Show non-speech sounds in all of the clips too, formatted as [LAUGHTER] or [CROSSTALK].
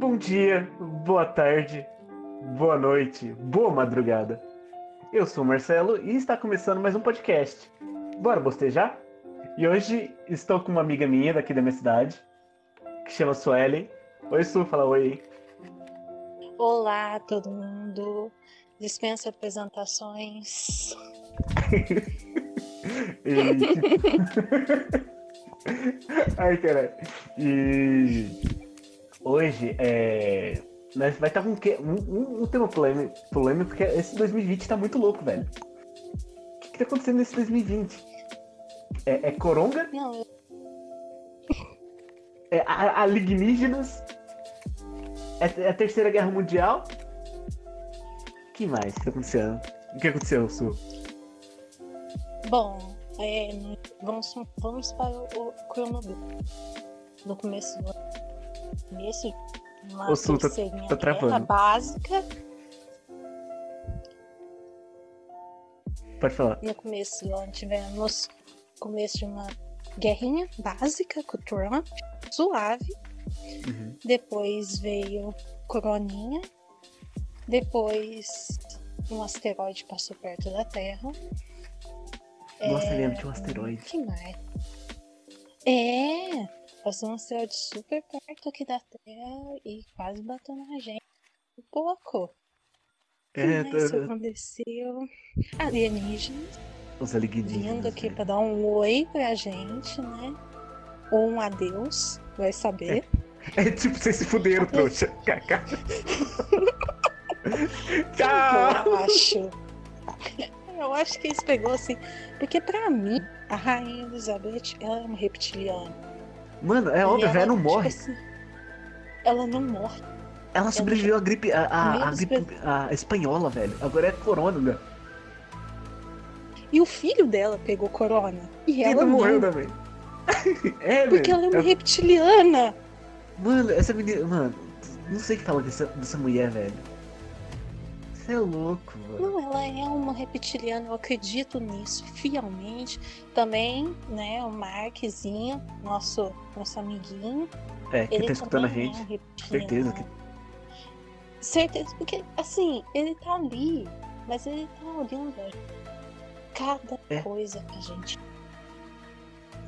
Bom dia, boa tarde, boa noite, boa madrugada. Eu sou o Marcelo e está começando mais um podcast. Bora bostejar? E hoje estou com uma amiga minha daqui da minha cidade, que chama Suelen. Oi, Su, fala oi. Olá, todo mundo. Dispensa apresentações. [LAUGHS] [LAUGHS] Ai, caralho. E hoje é. Nós vai estar com um, um, um tema polêmico, polêmico, porque esse 2020 tá muito louco, velho. O que, que tá acontecendo nesse 2020? É, é coronga? Não, É a- alienígenas? É, é a terceira guerra mundial? O que mais que tá acontecendo? O que aconteceu, Su? Bom, é, vamos, vamos para o cronograma. No começo do ano. Começo de uma Ô, Su, tá- tá travando. básica. Pode falar. No começo do ano tivemos começo de uma guerrinha básica com o Trump, suave. Uhum. Depois veio Coroninha. Depois um asteroide passou perto da Terra. Nossa, É, lembro, tinha um asteroide. que mais? É, passou um asteroide super perto aqui da Terra e quase bateu na gente. Um pouco. É, mais tá- aconteceu? Alienígenas os alienígenas. vindo aqui né? pra dar um oi pra gente, né? Ou um adeus, vai saber. [LAUGHS] É tipo, vocês se fuderam, trouxa. [LAUGHS] Tchau! Eu acho. Eu acho que eles pegou assim. Porque pra mim, a Rainha Elizabeth, ela é uma reptiliana. Mano, é óbvio, ela, velha não tipo morre. assim, ela não morre. Ela sobreviveu à gripe, a, a, a gripe a espanhola, velho. Agora é corona, né? E o filho dela pegou corona. E ela não. morreu também. [LAUGHS] é, Porque velho. ela é uma É- reptiliana. Mano, essa menina. Mano, não sei o que falar dessa, dessa mulher, velho. É louco, mano. Não, ela é uma reptiliana, eu acredito nisso fielmente. Também, né, o Marquezinho, nosso, nosso amiguinho. É, quem Ele tá escutando a gente. É certeza que- Certeza, porque assim, ele tá ali, mas ele tá olhando cada É. coisa pra gente.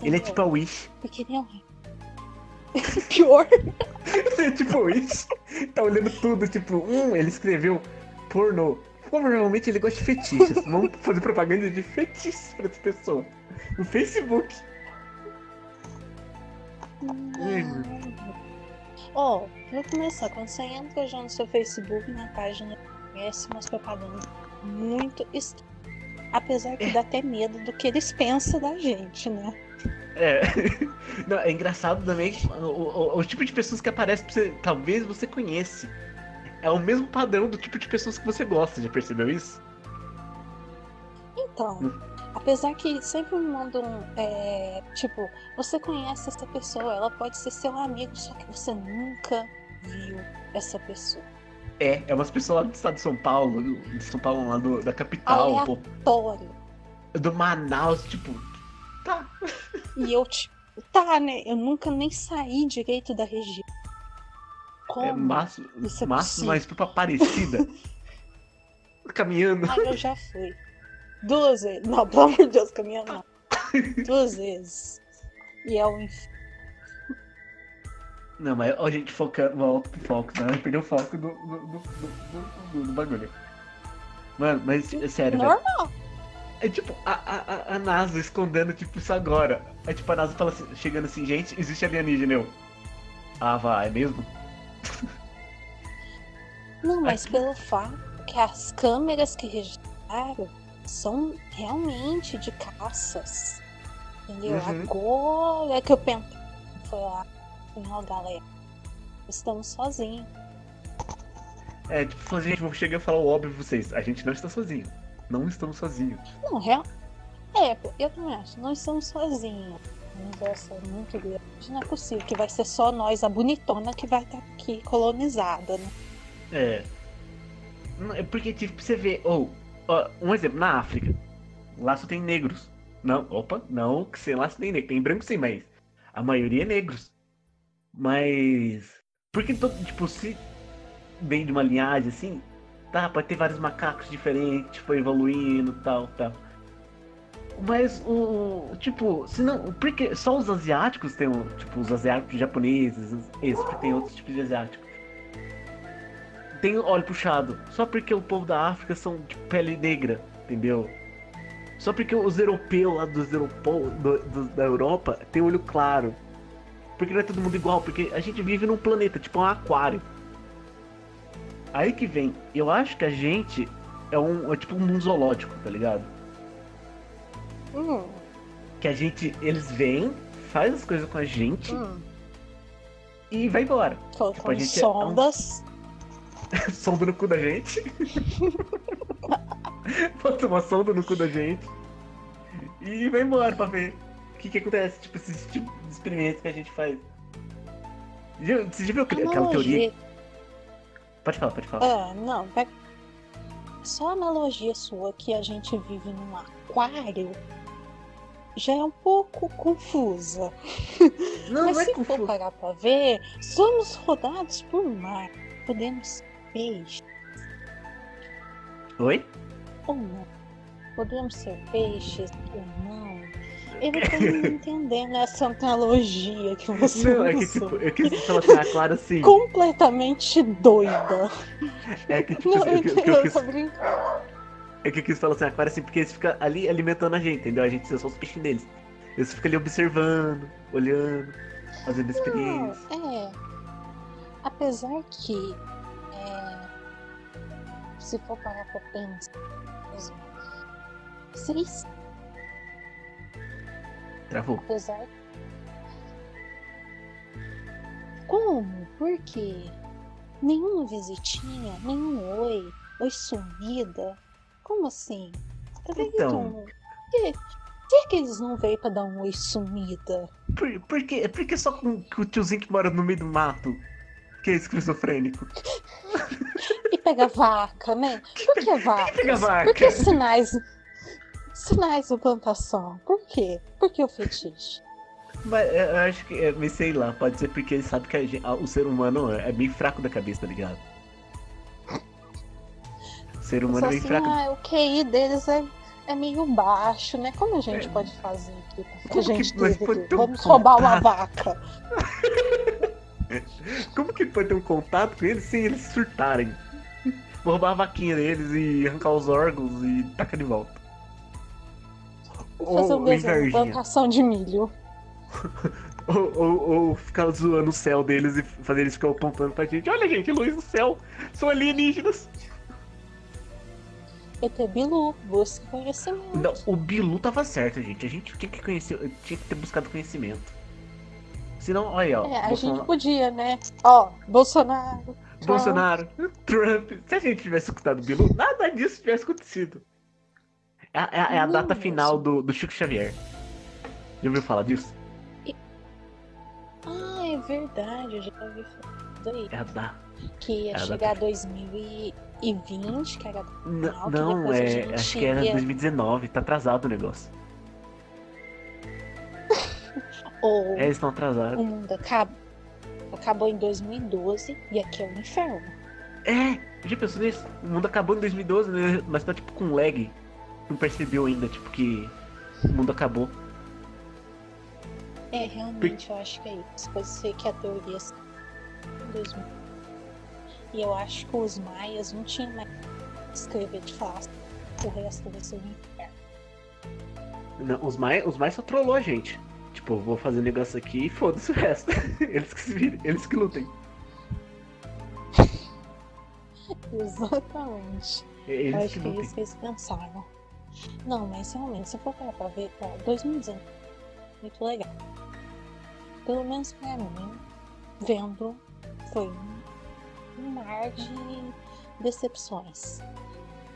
Ele é Entendeu? tipo a Wish. Porque ele é um. [LAUGHS] Pior. Ele [LAUGHS] é tipo a Wish. Tá olhando tudo, tipo, hum, ele escreveu pornô. Provavelmente ele gosta de fetiches. [LAUGHS] Vamos fazer propaganda de fetiches pra essa pessoa. No Facebook. Ó, pra começar, quando você entra já no seu Facebook, na página, conhece umas propagandas muito estranhas. Apesar que dá até medo do que eles pensam da gente, né? É. [LAUGHS] Não, é engraçado também o, o- o tipo de pessoas que aparecem pra você. Talvez você conhece. É o mesmo padrão do tipo de pessoas que você gosta, já percebeu isso? Então, Hum. apesar que sempre me mandam, é, tipo, você conhece essa pessoa, ela pode ser seu amigo, só que você nunca viu essa pessoa. É, é umas pessoas lá do estado de São Paulo, de São Paulo, lá do- da capital, pô, Tório. do Manaus, tipo. Tá. E eu, tipo, tá, né? Eu nunca nem saí direito da região. Como? É máximo, Isso é mas pra Aparecida. [LAUGHS] Caminhando. Mas eu já fui. Duas vezes. Não, pelo amor de Deus, caminhando não. [LAUGHS] Duas vezes. E é o inferno. Não, mas a gente focando, volta pro foco, né? Perdeu o foco do, do, do, do- do- bagulho. Mano, mas é sério. Normal. É tipo, a, a, a- a NASA escondendo, tipo, isso agora. É tipo, a NASA fala assim, chegando assim, gente, existe alienígena, eu. Ah, vai, é mesmo? Não, mas pelo fato que as câmeras que registraram são realmente de caças. Entendeu? Uhum. Agora que eu pensei. Foi lá. Não, galera. Estamos sozinhos. É, tipo, falando, gente, vou chegar e falar o óbvio pra vocês. A gente não está sozinho. Não estamos sozinhos. Não, real. É, eu também acho. Nós estamos sozinhos. Universo é muito grande. Não é possível que vai ser só nós, a bonitona, que vai estar aqui colonizada, né? É. É porque, tipo, você vê, ou, ó, um exemplo, na África, lá só tem negros. Não, opa, não, que sei lá só tem negro. Tem branco sim, mas a maioria é negros. Mas Porque, tipo, se vem de uma linhagem assim, tá, pode ter vários macacos diferentes, foi evoluindo tal, tal. Mas o. Tipo, se não. Porque só os asiáticos um. Tipo, os asiáticos japoneses, esse, porque tem outros tipos de asiáticos. Tem olho puxado. Só porque o povo da África são de pele negra, entendeu? Só porque os europeus lá dos europeus do, do, da Europa tem olho claro. Porque não é todo mundo igual, porque a gente vive num planeta, tipo um aquário. Aí que vem, eu acho que a gente é um é tipo um zoológico, tá ligado? Hum, Que a gente, eles vêm, faz as coisas com a gente hum. e vai embora. Colocando a gente é um- sondas. [LAUGHS] sonda no cu da gente. [LAUGHS] Bota uma sonda no cu da gente. E vai embora pra ver o que, que acontece. Tipo, esses tipo de experimentos que a gente faz. Você já viu aquela teoria? Analogia. Pode falar, pode falar. Ah, não, pega- só a analogia sua que a gente vive num aquário já é um pouco confusa. Não, Mas não é se for confuso. parar pra ver, somos rodados por mar. Podemos ser peixe Oi? ou não. Podemos ser peixes ou não. Eu não tô [LAUGHS] entendendo essa analogia que você Não, é que tipo, eu quis falar ah, claro assim. Completamente doida. É que tipo, Não, eu, eu, eu, eu eu quis, tô brincando. É que eu quis falar assim, ah, claro assim, porque eles ficam ali alimentando a gente, entendeu? A gente são só os peixinhos deles. Eles ficam ali observando, olhando, fazendo experiência. Não, é. Apesar que. é, se for parar pra pensar. mesmo, Vocês, Travou. apesar. Como? Por quê? Nenhuma visitinha, nenhum oi, oi sumida. Como assim? Tá vendo? Então. Por que, por que que eles não veio pra dar um oi sumida? Por, por, que, por que só com, com o tiozinho que mora no meio do mato? Que é esquizofrênico? E pega vaca, né? Por que vaca? pega vaca? Por que sinais. Sinais de plantação? Por quê? Por que o fetiche? Mas é, eu acho que, é, mas sei lá, pode ser porque ele sabe que a o ser humano é bem fraco da cabeça, tá ligado? O ser humano bem assim, fraco. ah, o QI deles é, é meio baixo, né? Como a gente É. pode fazer aqui Como a gente que um Vamos roubar uma contato? vaca. [LAUGHS] Como que pode ter um contato com eles sem eles surtarem? Vou roubar a vaquinha deles e arrancar os órgãos e tacar de volta. Fazer Ou desenho, plantação de milho. [LAUGHS] Ou, ou, ou ficar zoando o céu deles e fazer eles ficarem apontando pra gente. Olha, gente, luz do céu. São alienígenas. ET Bilu, busca conhecimento. Não, o Bilu tava certo, gente. A gente tinha que conhecer, tinha que ter buscado conhecimento. Senão, olha aí, ó. É, a Bolsonaro, gente podia, né? Ó, Bolsonaro. Trump. Bolsonaro, Trump. Se a gente tivesse escutado o Bilu, nada disso tivesse acontecido. É, a- é é a Não, data final do, do Chico Xavier. Já ouviu falar disso? Ah, é verdade, eu já ouvi falar disso aí. É a data. Que ia É a data chegar 2020, que era Não, não, é. gente Acho que era ia- 2019. Tá atrasado o negócio. [LAUGHS] ou É, eles estão atrasados. o mundo acaba, acabou em 2012 e aqui é o inferno. É, já pensou nisso? O mundo acabou em 2012, né? Mas tá tipo com lag. Não percebeu ainda, tipo, que o mundo acabou. É, realmente eu acho que é isso. Pode ser que a teoria seja em 2000. E eu acho que os maias não tinham mais escrever de fácil. O resto vai ser o inferno. Não, os mais, os mais só trollou a gente. Tipo, vou fazer um negócio aqui e foda-se o resto. [LAUGHS] eles que se virem, eles que lutem. [LAUGHS] Exatamente. Eu Eles acho que que é eles pensaram. Não, mas realmente, se for parar pra ver, ó, 2019, muito legal. Pelo menos pra mim, vendo, foi um, um mar de decepções.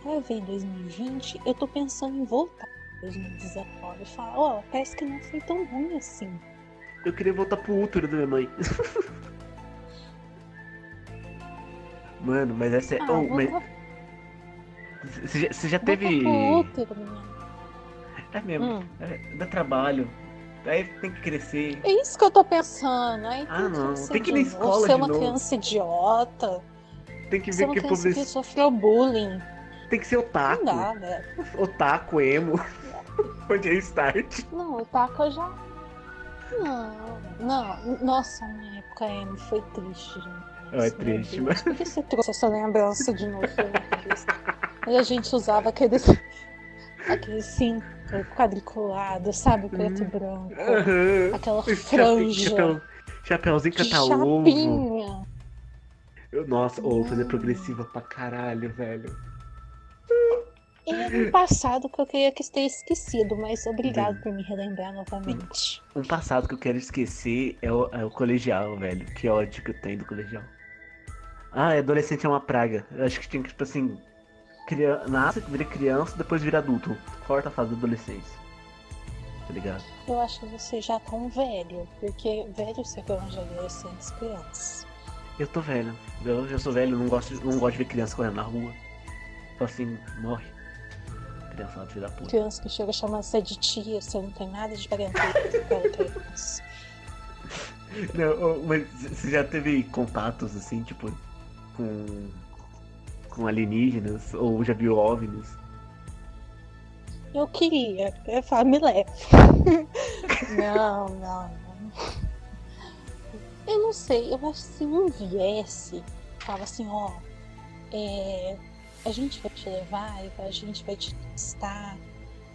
Pra ver em 2020, eu tô pensando em voltar em 2019 e falar, ó, parece que não foi tão ruim assim. Eu queria voltar pro útero da minha mãe. [LAUGHS] Mano, mas essa é. Ah, oh, mas você já, você já teve. pro útero, menina. É mesmo. Hum. É, dá trabalho. Aí tem que crescer. É isso que eu tô pensando. Aí Ah, tem não. Que Tem que ir na escola ser uma novo. criança idiota. Tem que ver que pobre... que sofreu bullying. Tem que ser [LAUGHS] Não otaku. dá, velho. Otaku, emo. Onde é start. Não, o Taco eu já. Não, não. Nossa, minha época emo foi triste, gente. É triste, mas. Por que você trouxe essa lembrança de novo? Aí [LAUGHS] a gente usava aqueles. Aquele cinto quadriculado, sabe? Preto e branco. Aham. Aquela franja. chapéu- Chapéuzinho de cata-ovo. chapinha. Nossa, ou fazer Hum. progressiva pra caralho, velho. E ano passado que eu queria que tenha esquecido, mas obrigado por me relembrar novamente. Um passado que eu quero esquecer é o, é o colegial, velho. Que ódio que eu tenho do colegial. Ah, adolescente é uma praga. Eu acho que tinha que, tipo assim. Cria... Nasce, vira criança, depois vira adulto. Corta a fase da adolescência. Tá ligado? Eu acho que você já tá um velho, porque velho você gosta de adolescentes crianças. Eu tô velho. Eu já sou velho, não gosto, não gosto de ver criança correndo na rua. Só assim, morre. Criança filho da puta. Criança que chega chamando você de tia, você não tem nada de parentesco [LAUGHS] criança. Não, mas você já teve contatos assim, tipo, com. Com alienígenas? Ou já viu OVNIs? Eu queria, eu falo, me leva. [LAUGHS] não, não, não. Eu não sei, eu acho que se um viesse, fala assim, ó, é, a gente vai te levar, e a gente vai te testar,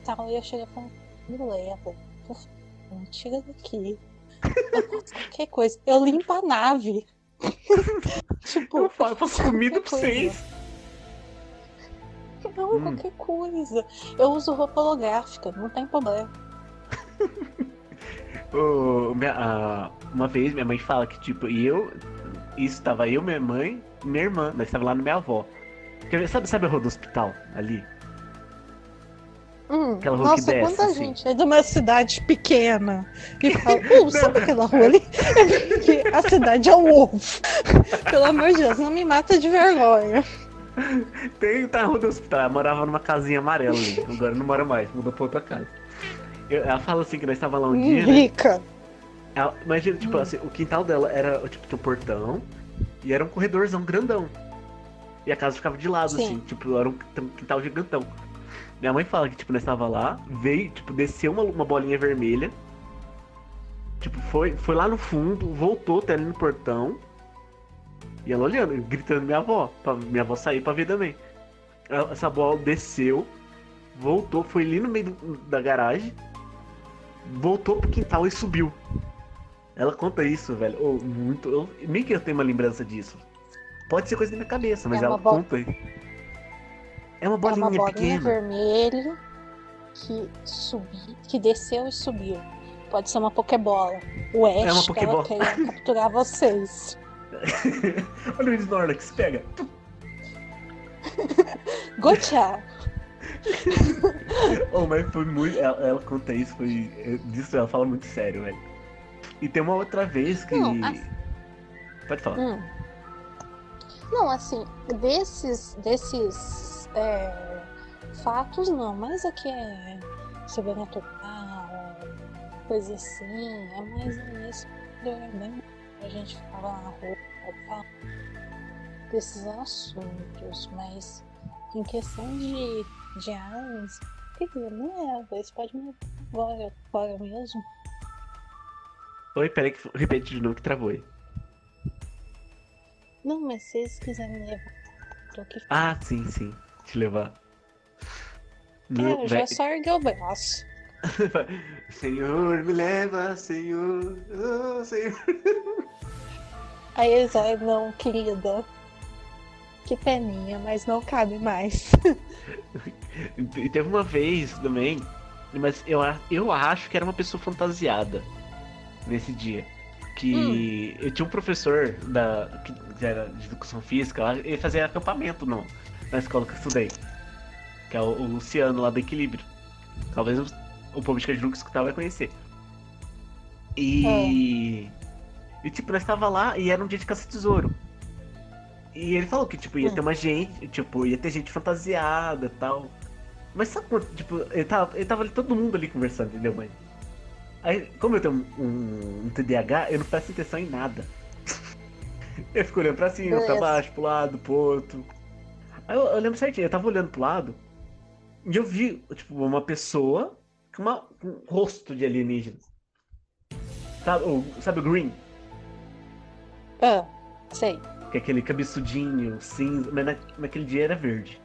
tal, eu ia chegar e falar, me leva, por favor, me tira daqui. Eu faço qualquer coisa, eu limpo a nave. [LAUGHS] tipo, Eu fa- eu faço comida pra vocês. Não, Hum. qualquer coisa. Eu uso roupa holográfica, não tem problema. [LAUGHS] Ô, minha- ah, uma vez minha mãe fala que, tipo, eu. Isso tava eu, minha mãe e minha irmã. Nós tava lá na minha avó. Sabe, sabe a rua do hospital ali? Hum, Aquela rua que nossa, desce, quanta assim. gente é de uma cidade pequena e [LAUGHS] fala, uh, sabe aquela rua ali? [LAUGHS] Porque a cidade é um ovo. Pelo amor de Deus, não me mata de vergonha. [LAUGHS] Tem, tá na rua do hospital. Ela morava numa casinha amarela ali. Agora não mora mais, mudou pra outra casa. Eu- ela fala assim que nós tava lá um dia, né? rica. Ela- imagina, tipo Hum. assim, o quintal dela era, tipo, um portão e era um corredorzão grandão. E a casa ficava de lado, Sim. assim, tipo, era um quintal gigantão. Minha mãe fala que, tipo, nós tava lá, veio, tipo, desceu uma, uma bolinha vermelha. Tipo, foi, foi lá no fundo, voltou até ali no portão. E ela olhando, gritando minha avó, pra minha avó sair pra ver também. Essa bola desceu, voltou, foi ali no meio do- da garagem, voltou pro quintal e subiu. Ela conta isso, velho. Oh, muito. Eu, nem que eu tenha uma lembrança disso. Pode ser coisa da minha cabeça, mas É ela uma bo- conta. É uma É bolinha, uma bolinha pequena. vermelha que subiu, que desceu e subiu. Pode ser uma pokebola. O Ash É uma Pokébola. querendo capturar vocês. [LAUGHS] Olha o Snorlax, pega. [LAUGHS] Gotcha! [LAUGHS] Oh, mas foi muito. Ela, ela conta isso, foi. é, Disso ela fala muito sério, velho. E tem uma outra vez que. Não, assim- Pode falar. Hum. Não, assim, desses, desses é, fatos não, mas aqui é sobrenatural, coisa assim, é mais nisso. É bem, a gente ficava na rua desses assuntos, mas em questão de, de quer dizer, não é, vocês podem me agora, agora mesmo. Oi, peraí que repete de novo que travou aí. Não, mas se eles quiserem me levar, tô aqui. Ah, sim, sim. Te levar. É, Não, eu já só erguei o braço. [LAUGHS] Senhor, me leva, Senhor. Oh, Senhor. Aí eles, ai não, querida. Que peninha, mas não cabe mais. [LAUGHS] E teve uma vez também, mas eu, a- eu acho que era uma pessoa fantasiada nesse dia. Que eu tinha um professor da, que era de educação física, lá, ele fazia acampamento no, na escola que eu estudei. Que é o, o Luciano lá do Equilíbrio. Talvez o, o de que nunca escutar vai conhecer. E. E tipo, nós tava lá e era um dia de caça-tesouro. E ele falou que, tipo, ia Hum. ter uma gente, tipo, ia ter gente fantasiada e tal. Mas sabe quando, tipo, ele tava, ele tava ali todo mundo ali conversando, entendeu, mãe? Aí, como eu tenho um, um, um TDAH, eu não presto atenção em nada. [LAUGHS] eu fico olhando pra cima, Beleza. pra baixo, pro lado, pro outro. Aí eu, eu lembro certinho, eu tava olhando pro lado e eu vi, tipo, uma pessoa com, uma, com um rosto de alienígena. Sabe o, sabe o Green? Ah, sei. Que é aquele cabeçudinho, cinza, mas na, naquele dia era verde.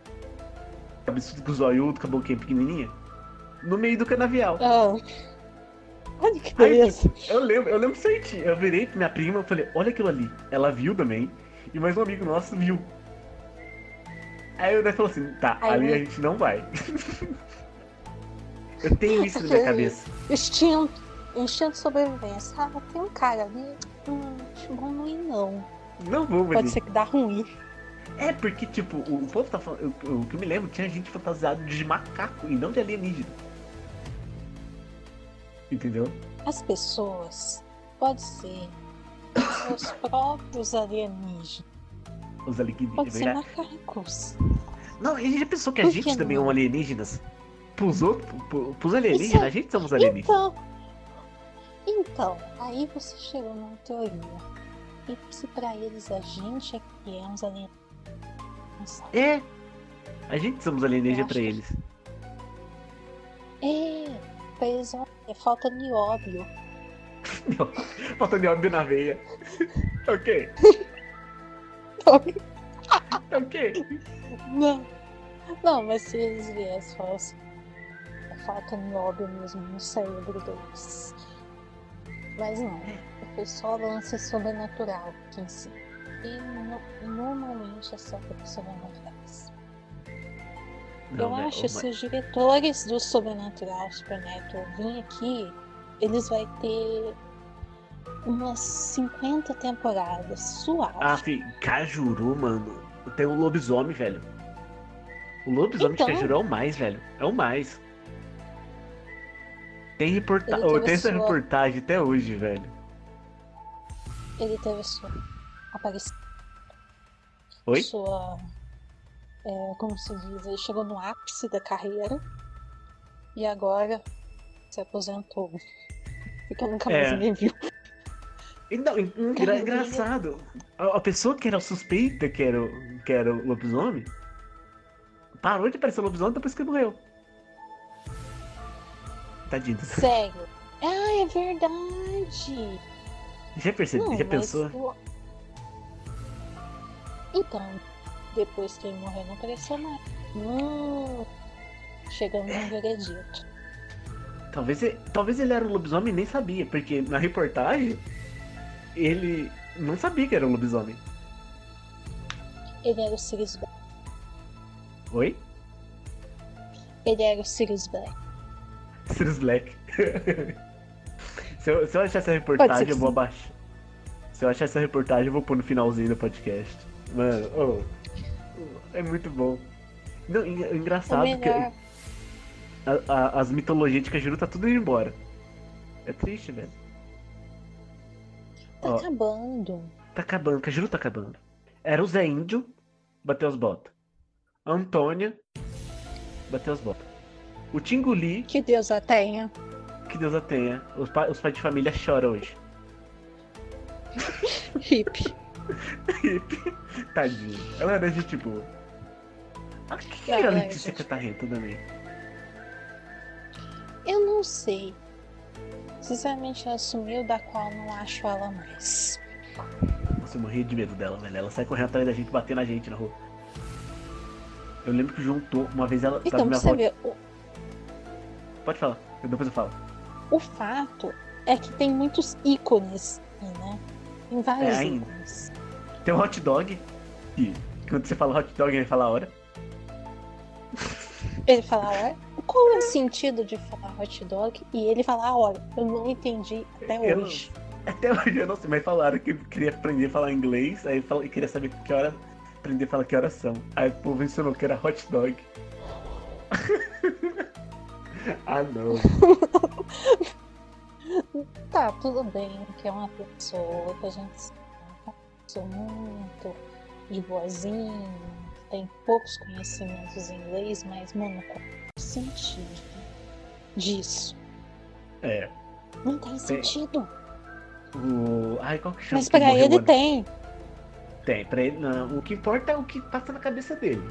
Cabeçudo com zoiudo, com a boquinha pequenininha. No meio do canavial. Ah. Olha que Aí, beleza. Eu lembro, eu lembro certinho. Eu virei pra minha prima e falei, olha aquilo ali. Ela viu também. E mais um amigo nosso viu. Aí o Neto falou assim, tá, Aí ali eu- a gente não vai. [LAUGHS] eu tenho isso na minha cabeça. Instinto. Instinto de sobrevivência. Ah, tem um cara ali. Hum, acho bom não ir não. Não vou, Pode ali. ser que dá ruim. É porque, tipo, o, o povo tá falando. O, o que eu me lembro, tinha gente fantasiada de macaco e não de alienígena. Entendeu? As pessoas, pode ser, os [COUGHS] próprios alienígenas. Os alienígenas. Pode é ser macacos. Não, gente já pensou que a Por gente que também não? é um alienígenas? Pros outros, pro- pros alienígenas, a gente somos alienígenas. Então, então, aí você chegou numa teoria. E se pra eles a gente é que é uns alienígenas? Não. É. A gente somos alienígenas acho eles. É, pra eles é falta nióbio. [LAUGHS] Falta de óbvio na veia. ok, ok. [LAUGHS] Não. Não, mas se eles viessem é falta nióbio mesmo no cérebro deles. Mas não, foi só lance sobrenatural aqui em si. E no- normalmente é só coisas sobrenaturais. Eu né, acho que se os diretores do Sobrenatural Supernatural virem aqui, eles vão ter umas 50 temporadas suave. Ah, fi, Cajuru, mano. Tem o lobisomem, velho. O lobisomem Então. de Cajuru é o mais, velho. É o mais. Tem, reporta... Oh, tem essa reportagem até hoje, velho. Ele teve sua aparição. Oi? Sua. é, como se diz? Ele chegou no ápice da carreira e agora se aposentou. [LAUGHS] Porque nunca mais É. ninguém viu. E não, en- engra- engraçado. A, a pessoa que era suspeita que era, que era o lobisomem parou de aparecer o lobisomem depois que morreu. Tadinho. Sério. Ah, é verdade! Já percebeu? Já pensou? o- Então, depois que ele morreu, não apareceu mais. Hum, chegamos no veredito. Talvez, talvez ele era um lobisomem e nem sabia, porque na reportagem ele não sabia que era um lobisomem. Ele era o Sirius Black. Oi? Ele era o Sirius Black. Sirius Black. [LAUGHS] se, eu, se eu achar essa reportagem, eu vou abaixar. Se eu achar essa reportagem, eu vou pôr no finalzinho do podcast. Mano, oh, é muito bom. Não, O engraçado que melhor. a- a- as mitologias de Cajuru tá tudo indo embora. É triste, velho. Tá Ó. acabando. Tá acabando, Cajuru tá acabando. Era o Zé Índio, bateu as botas. A Antônia, bateu as botas. O Tinguli, Que Deus a tenha. que Deus a tenha. Os, pa- os pais de família choram hoje. [LAUGHS] Hip. Tadinho. Ela era gente boa. Ah, que era a Letícia gente Catarrenta também? Eu não sei. Sinceramente, ela sumiu, da qual não acho ela mais. Nossa, eu morria de medo dela, velho. Ela sai correndo atrás da gente, batendo na gente na rua. Eu lembro que juntou, uma vez ela Então, na minha pra você avó. o, Pode falar, depois eu falo. o fato é que tem muitos ícones, aqui, né? Tem vários É, ícones. Tem o hot dog, que quando você fala hot dog, ele fala a hora. Ele fala a hora. Qual é o sentido de falar hot dog e ele falar a hora? Eu não entendi até Eu hoje. Até hoje eu não sei, mas falaram que queria aprender a falar inglês, aí fal- queria saber que hora. Aprender a falar que horas são. Aí o povo ensinou que era hot dog. [LAUGHS] [LAUGHS] ah não. [LAUGHS] Tá, tudo bem, que é uma pessoa que a gente sabe, uma pessoa muito de boazinha, tem poucos conhecimentos em inglês, mas, mano, qual é o sentido disso? É. Não tem sentido. O... Ai, qual que chama? Mas pra ele tem. Tem, pra ele não. O que importa é o que passa na cabeça dele.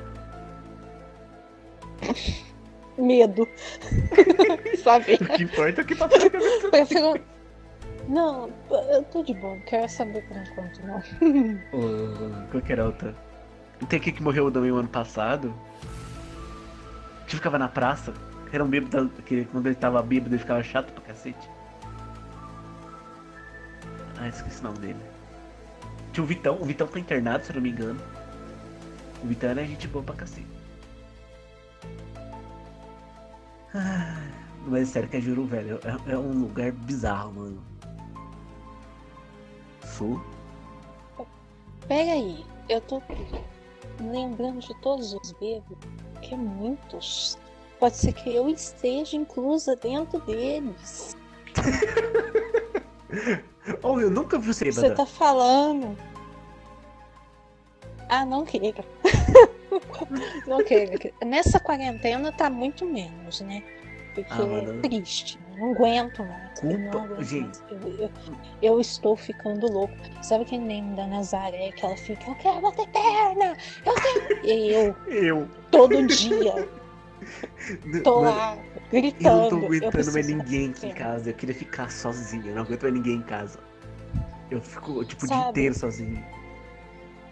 [LAUGHS] Medo. [LAUGHS] Sabe? O que importa é o que na cabeça Prefiro. Não, eu tô de não quero saber por enquanto, não. [LAUGHS] O... Qual que era a outra? Não tem aqui que morreu também o ano passado? Que ficava na praça. Era um bêbado que quando ele tava bêbado ele ficava chato pra cacete. Ah, esqueci o nome dele. Tinha o Vitão, o Vitão foi internado, se eu não me engano. O Vitão era gente boa pra cacete. Mas sério que é Juro Velho, é, é um lugar bizarro, mano. Sul? Pega aí, eu tô lembrando de todos os bêbados, que é muitos. Pode ser que eu esteja inclusa dentro deles. [LAUGHS] Oh, eu nunca vi você Você tá falando. Ah, não queira. [LAUGHS] [LAUGHS] queira. Nessa quarentena tá muito menos, né? Porque Ah, mano. é triste. Não aguento mais. eu não aguento gente. Eu, eu- eu estou ficando louco. Sabe aquele meme da Nazaré que ela fica, eu quero bater perna! Eu quero. [LAUGHS] E eu, Eu. todo dia, [LAUGHS] tô Mano, lá, Eu não gritando. tô aguentando mais ninguém aqui em perna." casa. Eu queria ficar sozinho. Eu não aguento mais ninguém em casa. Eu fico, tipo, o dia inteiro sozinho.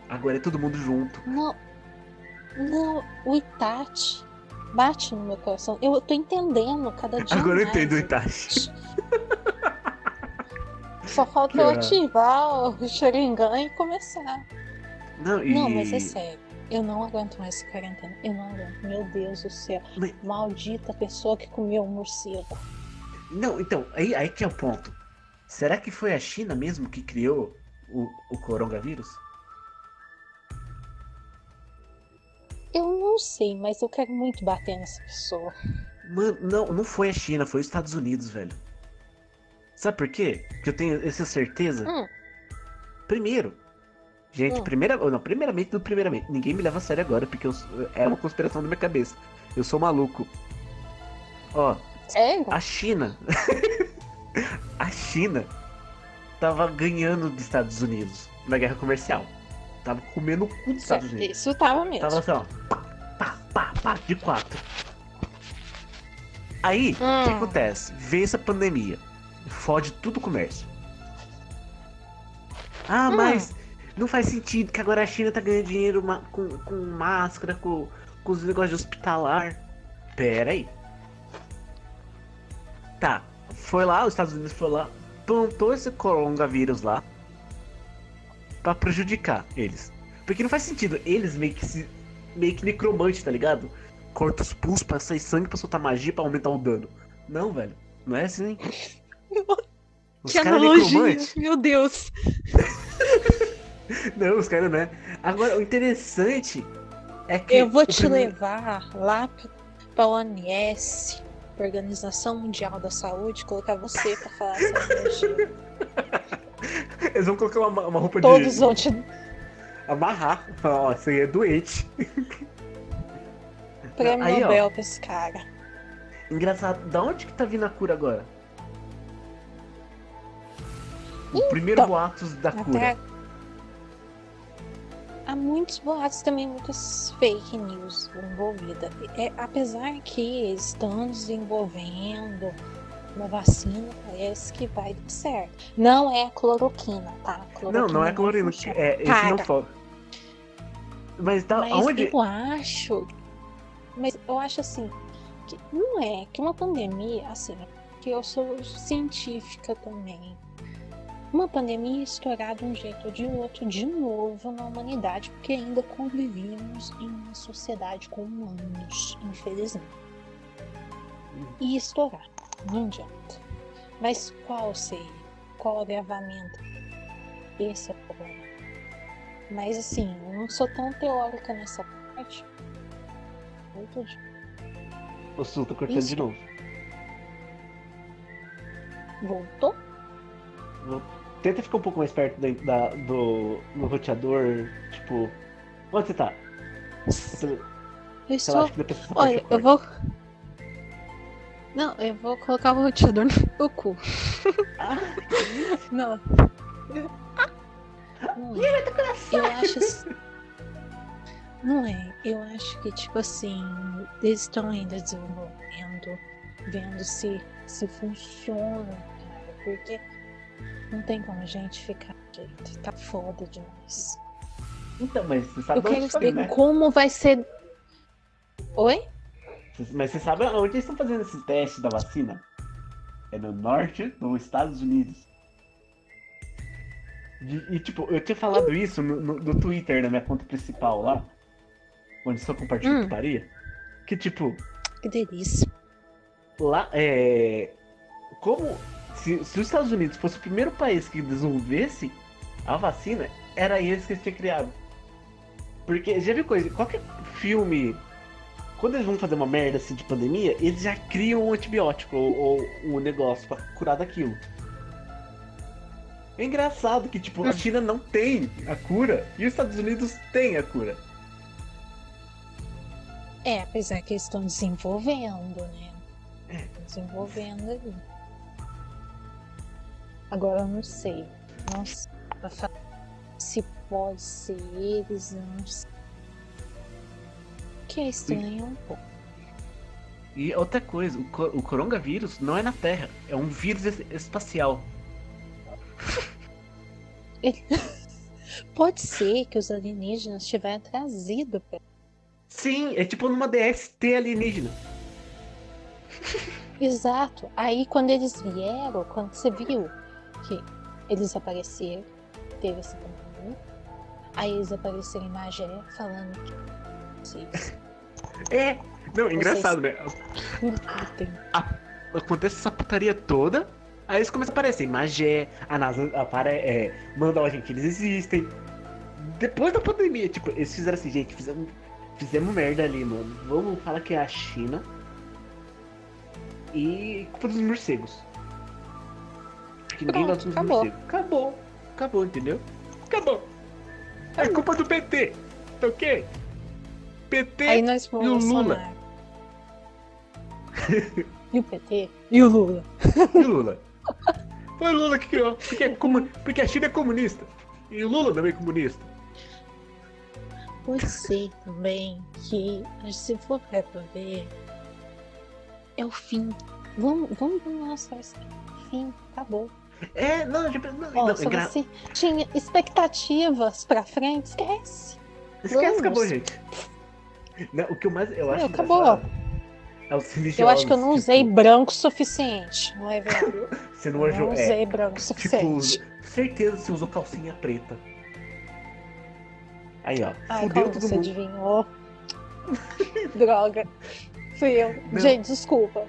Agora é todo mundo junto. Não, não, o Itachi bate no meu coração. Eu tô entendendo cada dia Agora eu mais. entendo o Itachi. Só falta eu ativar o Sharingan e começar. Não, e... Não, mas é sério. Eu não aguento mais essa quarentena. Eu não aguento. Meu Deus do céu. Mas- Maldita pessoa que comeu um morcego. Não, então, aí, aí que é o ponto. Será que foi a China mesmo que criou o, o coronavírus? Eu não sei, mas eu quero muito bater nessa pessoa. Mano, não, não foi a China, foi os Estados Unidos, velho. Sabe por quê? Que eu tenho essa certeza. Hum. Primeiro, gente, Hum. primeira, não, primeiramente, do primeiramente, ninguém me leva a sério agora, porque eu, sou- é uma conspiração da minha cabeça. Eu sou maluco. Ó, Sério? a China, [LAUGHS] a China tava ganhando dos Estados Unidos na guerra comercial. Tava comendo o cu dos Estados Unidos. Isso tava mesmo. Tava assim, ó, pá, pá, pá, de quatro. Aí, o que Hum. acontece? Veio essa pandemia. Fode tudo o comércio. Ah, Hum. mas não faz sentido que agora a China tá ganhando dinheiro com, com máscara, com, com os negócios de hospitalar. Pera aí. Tá, foi lá, os Estados Unidos foi lá, plantou esse coronavírus lá pra prejudicar eles. Porque não faz sentido, eles meio que se. meio que necromante, tá ligado? Corta os pulsos pra sair sangue pra soltar magia pra aumentar o dano. Não, velho. Não é assim. [LAUGHS] Os Que caras analogia, necromante. meu Deus. [LAUGHS] Não, os caras não é. Agora, o interessante é que. Eu vou te primeiro- levar lá pra- pra OMS, Organização Mundial da Saúde, colocar você pra falar essa [LAUGHS] analogia. Eles vão colocar uma, uma roupa Todos de. vão te Amarrar. Ó, isso aí é doente. prêmio Aí, ó. Nobel pra esse cara. Engraçado, da onde que tá vindo a cura agora? O primeiro Então, boatos da cura. Até... Há muitos boatos também, muitas fake news envolvidas. É, apesar que estão desenvolvendo uma vacina, parece que vai dar certo. Não é a cloroquina, tá? Não, não é clorina. funciona. É, esse Cara, não foi. Mas tá. Mas aonde? eu acho. Mas eu acho assim. Que não é que uma pandemia, assim, que eu sou científica também. Uma pandemia ia estourar de um jeito ou de outro, de novo, na humanidade, porque ainda convivemos em uma sociedade com humanos, infelizmente. E estourar, não adianta. Mas qual seria? Qual o agravamento? Esse é o problema. Mas assim, eu não sou tão teórica nessa parte. Muito de... O Sul, tô cortando Isso. de novo. Voltou? Tenta ficar um pouco mais perto da, da- do no roteador. Tipo. Onde você tá? Eu depois essa parte Olha, eu vou. Não, eu vou colocar o roteador no cu. Ah, Não. Não é. Eu acho. Não é. Eu acho que, tipo assim, eles estão ainda desenvolvendo, vendo se, se funciona, cara. Porque não tem como a gente ficar jeito. Tá foda demais. então, mas você sabe Eu quero saber né? como vai ser. Oi? Mas você sabe onde eles estão fazendo esse teste da vacina? É no norte dos Estados Unidos. E, e, tipo, eu tinha falado isso no, no- no Twitter, na minha conta principal lá, onde só compartilho Hum. putaria. Que, tipo, Que delícia. lá é. Como se, se os Estados Unidos fosse o primeiro país que desenvolvesse a vacina, era eles que eles tinham criado. Porque já viu coisa, qualquer filme, quando eles vão fazer uma merda assim de pandemia, eles já criam um antibiótico ou, um negócio pra curar daquilo. É engraçado que tipo, a Hum. China não tem a cura e os Estados Unidos têm a cura. É, apesar que eles estão desenvolvendo, né? É. Desenvolvendo ali. Agora eu não sei. Não sei se pode ser eles, eu não sei. Que é estranho um pouco. E outra coisa, o, o coronavírus não é na Terra, é um vírus es- espacial. [LAUGHS] Pode ser que os alienígenas tiveram trazido pra... Sim, é tipo numa DST alienígena. [LAUGHS] Exato. Aí quando eles vieram, quando você viu que eles apareceram, teve essa pandemia, aí eles apareceram em Magé falando que É, não, engraçado, né? lutem. Acontece essa putaria toda, aí eles começam a aparecer. Magé, a NASA apare é, manda a gente, eles existem. Depois da pandemia, tipo, eles fizeram assim, gente, fizemos, fizemos merda ali, mano. Vamos falar que é a China. E culpa dos morcegos. Que ninguém gosta dos acabou. morcegos. Acabou. Acabou, entendeu? Acabou. É culpa do PT. Tá ok? PT Aí nós fomos E o Lula? E o PT? E o Lula? E o Lula? Foi o Lula que criou. Porque, é comu- porque a China é comunista. E o Lula também é comunista. Pode ser também que, se for pra ver, é o fim. Vamos, vamos aqui. Fim, acabou. É, não, já, não, não, se você tinha expectativas pra frente, esquece. Esquece, vamos. acabou, gente. Não, o que eu mais. Eu acho Meu, acabou. É religiosos. Eu acho que eu não tipo, usei branco o suficiente, não é verdade? [LAUGHS] Você não, não é, usei branco o Tipo, suficiente. certeza que você usou calcinha preta. Aí, ó. Ai, fudeu todo você mundo. adivinhou? [LAUGHS] Droga. Fui eu. Não. Gente, desculpa.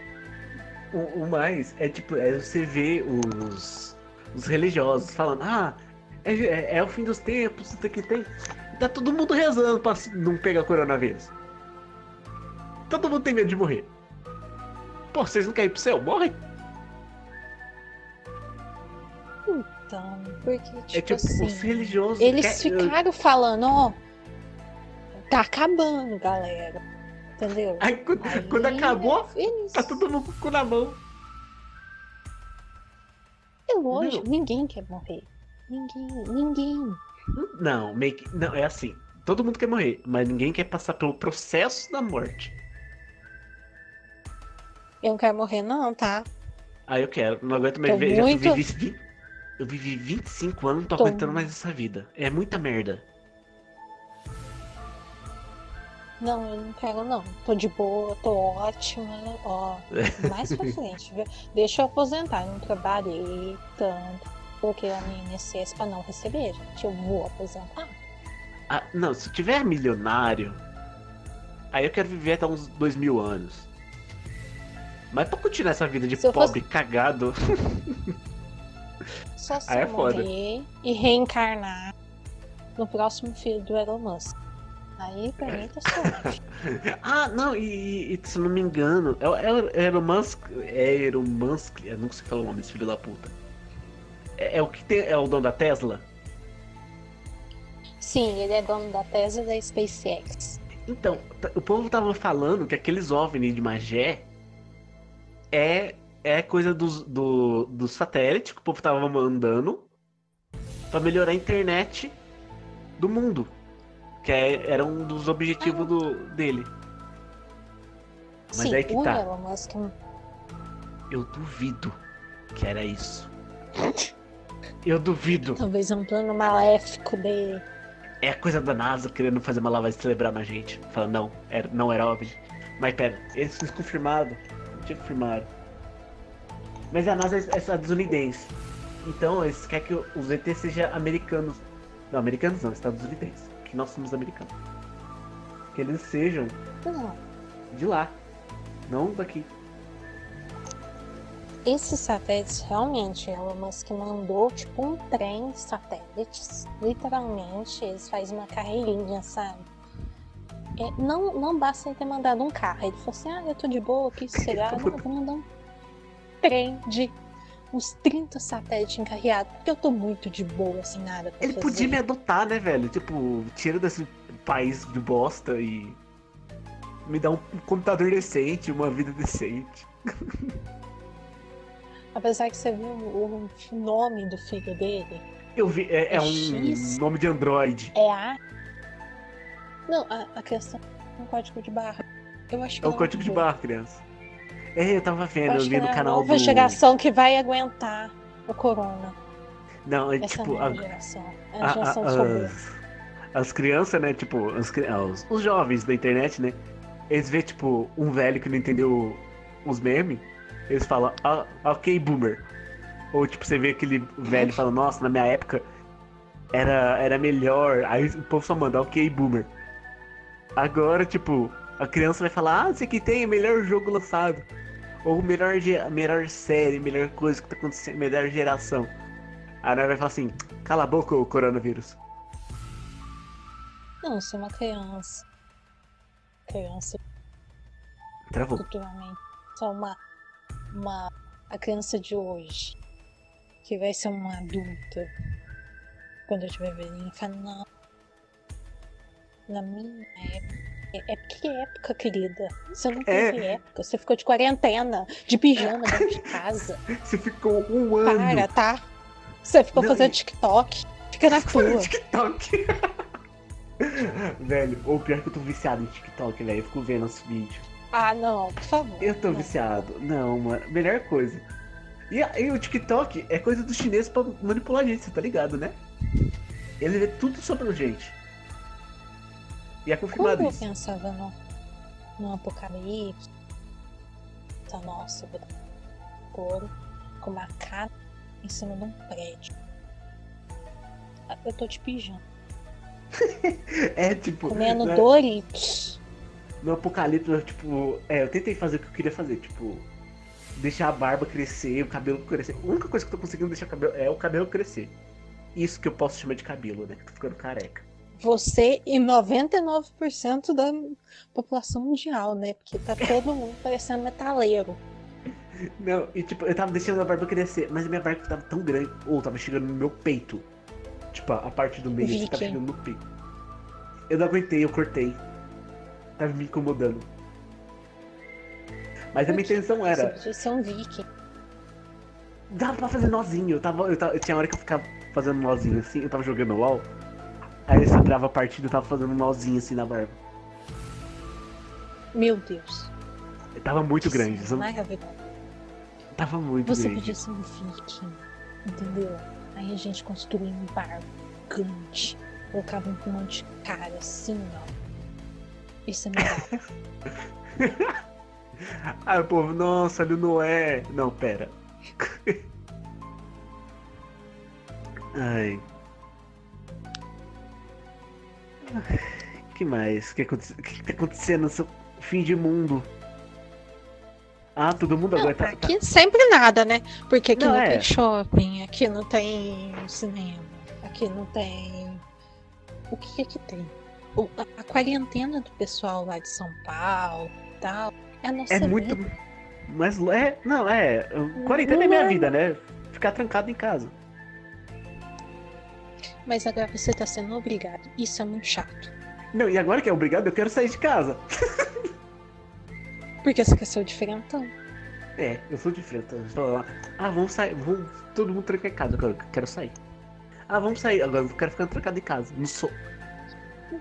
O, o mais é tipo, é você vê os, os religiosos falando, ah, é, é- é o fim dos tempos, isso aqui tem. Tá todo mundo rezando pra não pegar coronavírus. Todo mundo tem medo de morrer. Pô, vocês não querem ir pro céu? Morrem. Então, porque, tipo, é tipo, assim. os religiosos. Eles quer- ficaram falando, ó. Tá acabando, galera. Entendeu? Aí quando, Aí, quando acabou, eles... tá todo mundo com o cu na mão. É lógico, ninguém quer morrer. Ninguém, ninguém. Não, meio que. Não, é assim. Todo mundo quer morrer, mas ninguém quer passar pelo processo da morte. Eu não quero morrer, não, tá? Aí eu quero, não aguento mais Tô ver. Já muito- vivi, 20 eu vivi 25 anos, não tô, Tô- aguentando mais essa vida. É muita merda. Não, eu não quero, não. Tô de boa, tô ótima. Ó, [LAUGHS] mais pra frente, viu? Deixa eu aposentar. Eu não trabalhei tanto. Coloquei lá no INSS pra não receber, gente. Eu vou aposentar. Ah, não, se tiver milionário, aí eu quero viver até uns dois mil anos. Mas pra continuar essa vida de pobre cagado. [LAUGHS] Só se Aí é foda. morrer e reencarnar no próximo filho do Elon Musk. Aí pra mim tá sorte. [LAUGHS] ah, não, e, e- se eu não me engano, é o é o Elon Musk. É Elon Musk, eu não sei falar o nome desse filho da puta. É, é o que tem, é o dono da Tesla? Sim, ele é dono da Tesla e da SpaceX. Então, o povo tava falando que aqueles OVNI de Magé é, é coisa dos, do, do satélite que o povo tava mandando pra melhorar a internet do mundo. Que é- era um dos objetivos do, dele. Mas Sim, aí que tá. Elon Musk Eu duvido que era isso. [LAUGHS] Eu duvido. talvez é um plano maléfico dele. É a coisa da NASA querendo fazer uma lavagem cerebral na gente. Fala, não, era, não era óbvio. Mas pera, eles confirmaram. Não tinha confirmado. Mas a NASA é estadunidense. Então eles querem que os ET sejam americanos. Não, americanos não, estadunidenses. Que nós somos americanos. Que eles sejam Não, de lá. Não daqui. Esses satélites realmente, Elon Musk mandou tipo um trem de satélites. Literalmente, eles fazem uma carreirinha, sabe? É, não, não basta ele ter mandado um carro. Ele falou assim: ah, eu tô de boa aqui, sossegado. [LAUGHS] Não, eu vou mandar um trem de uns 30 satélites encarreados, porque eu tô muito de boa, sem nada pra Ele fazer. podia me adotar, né, velho? Tipo, tira desse país de bosta e. Me dá um computador decente, uma vida decente. [LAUGHS] Apesar que você viu o, nome do filho dele, Eu vi, é, é um X. nome de Android. é a. Não, a, a questão é um código de barra. Eu acho que É ela código de barra, criança. É, eu tava Eu vendo, eu que vi no ela é a canal nova do. geração que vai aguentar o corona. Não, é Essa tipo. é a a- geração. É a- a a- geração robôs. as, as crianças, né? Tipo, as ah, os, os jovens da internet, né? Eles vê, tipo, um velho que não entendeu os memes. Eles falam, "Ah, ok, boomer. Ou, tipo, você vê aquele velho falando, nossa, na minha época era, era melhor. Aí o povo só manda, ok, boomer. Agora, tipo, a criança vai falar, ah, esse aqui tem o melhor jogo lançado. Ou melhor, melhor série, melhor coisa que tá acontecendo, melhor geração. Aí vai falar assim, cala a boca, ô coronavírus. Não, se uma criança. Criança Travou. Só uma. Uma a criança de hoje. Que vai ser uma adulta. Quando eu tiver velhinha, fala, não. Na minha época. É é porque época, querida. Você não É. teve época. Você ficou de quarentena, de pijama dentro de casa. [LAUGHS] Você ficou um ano Para, tá? Você ficou Não, fazendo TikTok. Fica na [LAUGHS] tua. TikTok. [LAUGHS] velho, ou pior que eu tô viciado em TikTok, velho. Eu fico vendo os vídeos. Ah, não, por favor. Eu tô Não. viciado. Não, mano. Melhor coisa. E, e o TikTok é coisa do chinês pra manipular a gente, você tá ligado, né? Ele vê tudo sobre a gente. E é confirmado eu isso. pensava no, no apocalipse, tá, nossa, eu couro com uma cara em cima de um prédio. Eu tô de pijama, [LAUGHS] É tipo. comendo né, Doritos. No apocalipse, eu, tipo. É, eu tentei fazer o que eu queria fazer, tipo. Deixar a barba crescer, o cabelo crescer. A única coisa que eu tô conseguindo deixar o cabelo é o cabelo crescer. Isso que eu posso chamar de cabelo, né? Que eu tô ficando careca. Você e 99% da população mundial, né? Porque tá todo mundo parecendo metaleiro. [LAUGHS] Não, e tipo, eu tava deixando a barba crescer, mas a minha barba tava tão grande, ou tava chegando no meu peito. Tipo, a parte do meio, tava Viking. chegando no peito. Eu não aguentei, eu cortei. Tava me incomodando. Mas a minha intenção Você era, podia ser um viking. dava pra fazer nozinho. Eu tava, eu tava, tinha hora que eu ficava fazendo nozinho assim, eu tava jogando LOL. Aí eu sobrava a partida, eu tava fazendo nozinho assim na barba. Meu Deus. Eu tava muito grande, cena sabe? Maravilhoso. tava muito Você grande. podia ser um viking, entendeu? Aí a gente construía um bar gigante, colocava um monte de cara assim, ó. Isso é legal. Aí o povo, nossa, olha o Noé. Não, pera. Ai. O que mais? O que, aconte- que tá acontecendo nesse fim de mundo? Ah, todo mundo agora tá. tá- aqui sempre nada, né? Porque aqui Não, não, é. tem shopping, aqui não tem cinema, aqui não tem. O que que aqui tem? A, a quarentena do pessoal lá de São Paulo tal. É a nossa É muito. vida. Mas é. Não, é. Quarentena é minha Não. vida, né? Ficar trancado em casa. Mas agora você tá sendo obrigado. Isso é muito chato. Não, e agora que é obrigado, eu quero sair de casa. [LAUGHS] Porque você quer ser o diferentão. É, eu sou de frente. Ah, vamos sair. Vamos todo mundo trancar em casa. Agora eu quero sair. Ah, vamos sair. Agora eu quero ficar trancado em casa. Não sou.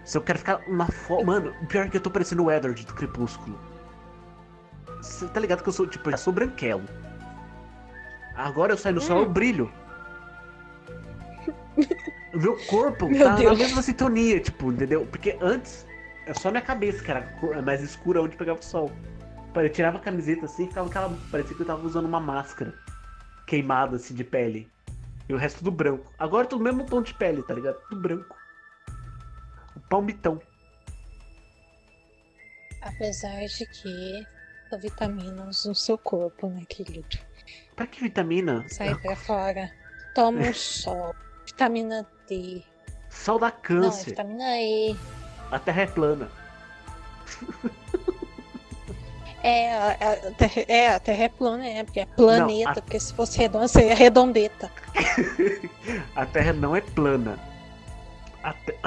Se eu quero ficar na foto. Mano, pior que eu tô parecendo o Edward do Crepúsculo. Você tá ligado que eu sou, tipo, eu já sou branquelo. Agora eu saio no sol, eu brilho. O meu corpo Meu tá Deus. na mesma sintonia, tipo, entendeu? Porque antes, é só minha cabeça que era mais escura onde pegava o sol. Eu tirava a camiseta assim, ficava aquela. Parecia que eu tava usando uma máscara queimada assim de pele. E o resto tudo branco. Agora tudo mesmo tom de pele, tá ligado? Tudo branco. O palmitão. Apesar de que são vitaminas no seu corpo, né, querido? Pra que vitamina? Sai pra fora. Toma um sol. Vitamina D. Sol da Não, é câncer. vitamina E. A terra é plana. [LAUGHS] É, a, a terra, é, a Terra é plana, é, porque é planeta, Não, a- porque se fosse redonda, seria redondeta. [LAUGHS] A terra não é plana. A, te-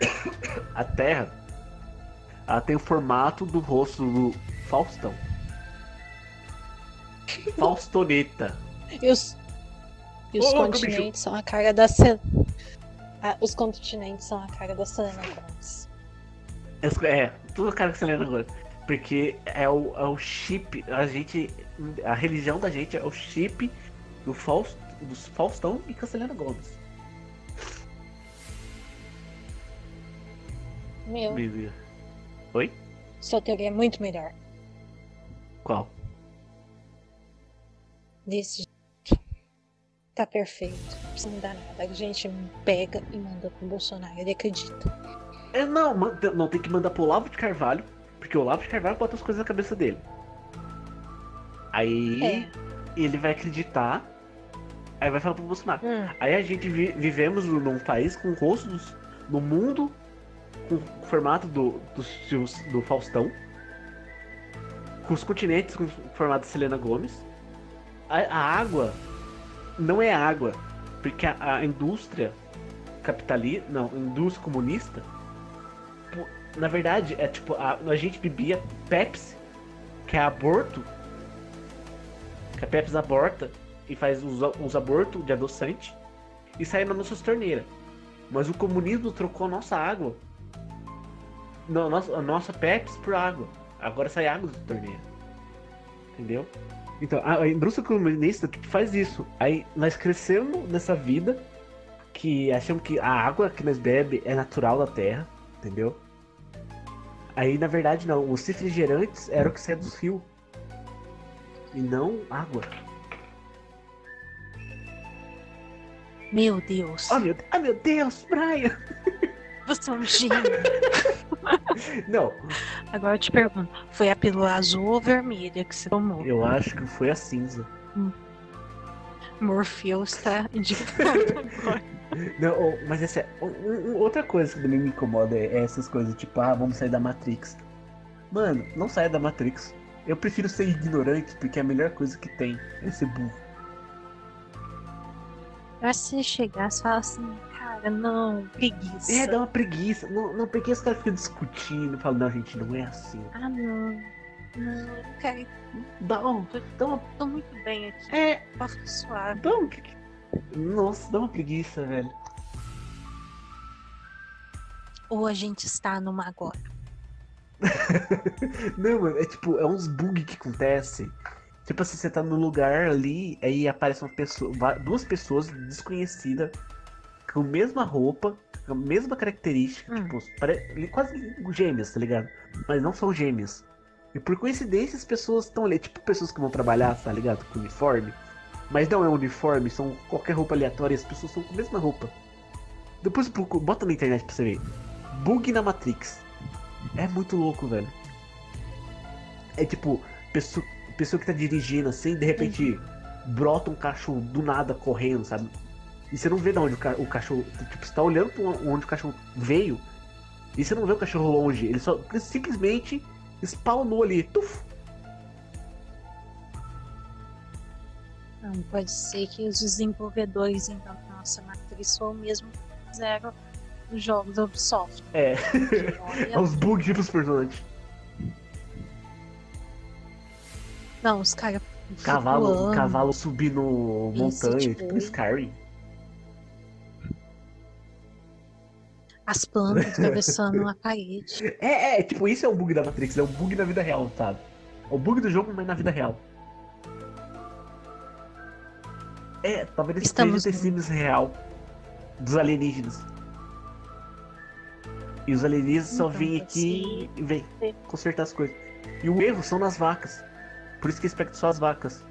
[COUGHS] a terra ela tem o formato do rosto do Faustão. [LAUGHS] Faustoneta. E os, e os continentes são a cara da Sel... Ah, os continentes são a cara da Selena Gomez. É, tudo cara que você lembra agora. Porque é o, é o chip. A gente. A religião da gente é o chip do Faust, dos Faustão e Cancelena Gomes. Meu, Meu- Oi? sua teoria é muito melhor. Qual? Desse jeito. Tá perfeito. Não precisa mudar nada. A gente pega e manda pro Bolsonaro. Ele acredita. É, não, não, tem que mandar pro Olavo de Carvalho, porque o Olavo de Carvalho bota as coisas na cabeça dele. Aí É. ele vai acreditar, aí vai falar pro Bolsonaro. Hum, Aí a gente vi- vivemos num país com rostos no mundo com o formato do, do, Sil- do Faustão, com os continentes com o formato de Selena Gomes. A, a água não é água, porque a, a indústria capitalista, não, indústria comunista, na verdade é tipo a, a gente bebia Pepsi, que é aborto, que a Pepsi aborta e faz os, os abortos de adoçante e sai nas nossas torneiras. Mas o comunismo trocou a nossa água. Não, a nossa, a nossa Pepsi por água. Agora sai água da torneira. Entendeu? Então, a, indústria comunista tipo, faz isso. Aí nós crescemos nessa vida que achamos que a água que nós bebe é natural da terra. Entendeu? Aí na verdade não. Os refrigerantes eram o que saía dos rios. E não água. Meu Deus. Oh meu, ah, meu Deus, Brian! Você é um gênio. [LAUGHS] Não, Agora eu te pergunto: foi a pílula azul ou vermelha que você tomou? eu acho que foi a cinza. Morpheus está indicado [LAUGHS] agora. Não, mas essa é outra coisa que também me incomoda é essas coisas, tipo, ah, vamos sair da Matrix. Mano, não saia da Matrix. Eu prefiro ser ignorante porque é a melhor coisa que tem é ser burro. Eu acho que se chegasse e falasse assim, cara, não, preguiça. É, dá uma preguiça. Não, não porque os caras ficam discutindo, falam, não, gente, não é assim. Ah, não. Não, não quero. Dá, um, dá uma. Tô muito bem aqui. É, Posso suave. dá um. Nossa, dá uma preguiça, velho. Ou a gente está numa agora. [LAUGHS] Não, mano, é tipo, é uns bugs que acontecem. Tipo assim, você tá no lugar ali, aí aparece uma pessoa, duas pessoas desconhecidas, com a mesma roupa, com a mesma característica, Hum. tipo, pare- quase gêmeas, tá ligado? Mas não são gêmeas. E por coincidência as pessoas estão ali, tipo pessoas que vão trabalhar, tá ligado? Com uniforme. Mas não é um uniforme, são qualquer roupa aleatória, as pessoas são com a mesma roupa. Depois bota na internet pra você ver. Bug na Matrix. É muito louco, velho. É tipo, pessoa, pessoa que tá dirigindo assim, de repente brota um cachorro do nada correndo, sabe? E você não vê de onde o, ca- o cachorro. Tipo, você tá olhando pra onde o cachorro veio. E você não vê o cachorro longe. Ele só ele simplesmente spawnou ali. Tuf! Não, pode ser que os desenvolvedores então, da nossa matriz foi o mesmo fizeram os jogos da Ubisoft. É. Porque, [LAUGHS] É olha, os bugs pros personagens. Não, os caras. Cavalo, cavalo subindo montanha, tipo- tipo Skyrim. As plantas atravessando a parede. É, é, tipo, isso é o bug da Matrix, é um bug na vida real, sabe? É o bug do jogo, mas na vida real. É, talvez Estamos seja The Sims real. Dos alienígenas. E os alienígenas só Então, vêm pode aqui e vêm ser. consertar as coisas. E o erro são nas vacas. Por isso que eles pegam só as vacas.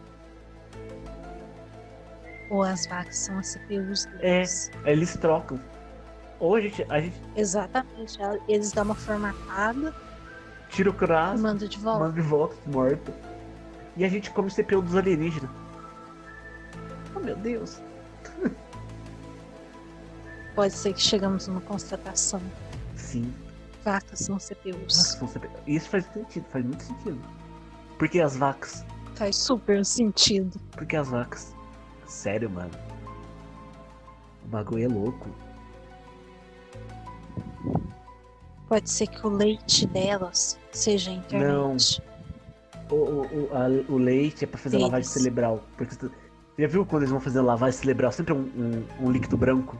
Ou as vacas são as CPUs É. deles. Aí eles trocam. Ou a gente, a gente Exatamente. Eles dão uma formatada tira o crasco, mandam de volta. manda de volta, morto. E a gente come o CPU dos alienígenas. Oh meu Deus. Pode ser que chegamos numa constatação. Sim. Vacas são CPUs. Nossa, são CPU. Isso faz sentido, faz muito sentido. Por que as vacas? Faz super sentido. Por que as vacas? Sério, mano. O bagulho é louco. Pode ser que o leite delas seja a internet. O, o, o, a- o leite é pra fazer lavagem cerebral. Porque tu- já viu quando eles vão fazer lavagem cerebral? Sempre é um, um, um líquido branco.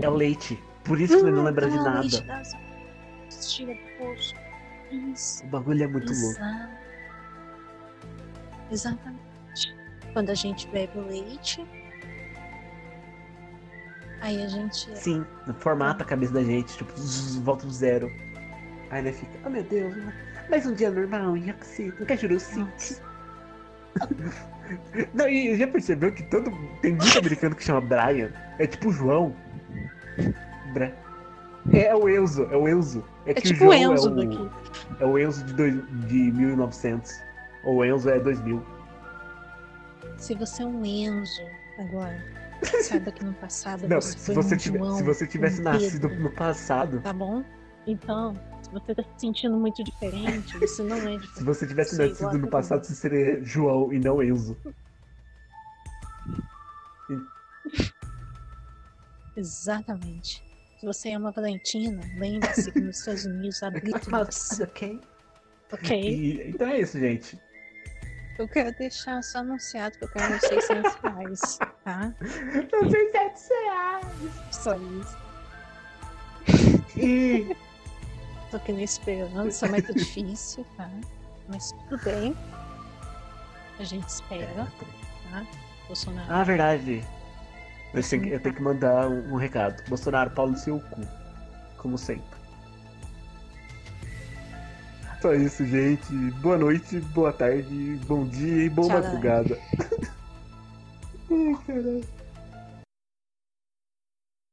É o leite. Por isso que ele não lembra de Ah, leite nada. das- Tira do poço. Isso. O bagulho é muito louco. Exato. Exatamente. Quando a gente bebe o leite, aí a gente. Sim, formata a cabeça da gente, tipo, zzz, volta pro zero. Aí né, fica, oh meu Deus, mais um dia normal em não quer jurar sim. [LAUGHS] Não, e já percebeu que todo. Tem muito americano que chama Brian. É tipo o João. Bra... É, é o Enzo, é o Enzo. É, É tipo o João Enzo é o, daqui. É o Enzo de, dois, de 1900. Ou o Enzo é 2000. Se você é um Enzo agora, saiba que no passado Não, você se foi você, um tiver- João, se você tivesse um nascido Pedro, no passado, Tá bom? Então, se você tá se sentindo muito diferente, você não é se diferente. você tivesse Você é nascido no passado, você seria João e não Enzo. Exatamente. Se você é uma Valentina, lembre-se que nos Estados Unidos abriu [LAUGHS] Mas, ok. Ok? E- então é isso, gente. Eu quero deixar só anunciado que eu quero uns 600 reais, tá? Não sei se é reais. Só isso. E [LAUGHS] Tô aqui na esperança, mas tá difícil, tá? Mas tudo bem. A gente espera, tá? Bolsonaro. Ah, verdade. Eu tenho, que- eu tenho que mandar um, um recado. Bolsonaro, Paulo seu cu. Como sempre. Só isso, gente. Boa noite, boa tarde, bom dia e boa Tchau, madrugada. [LAUGHS] Ai, caralho.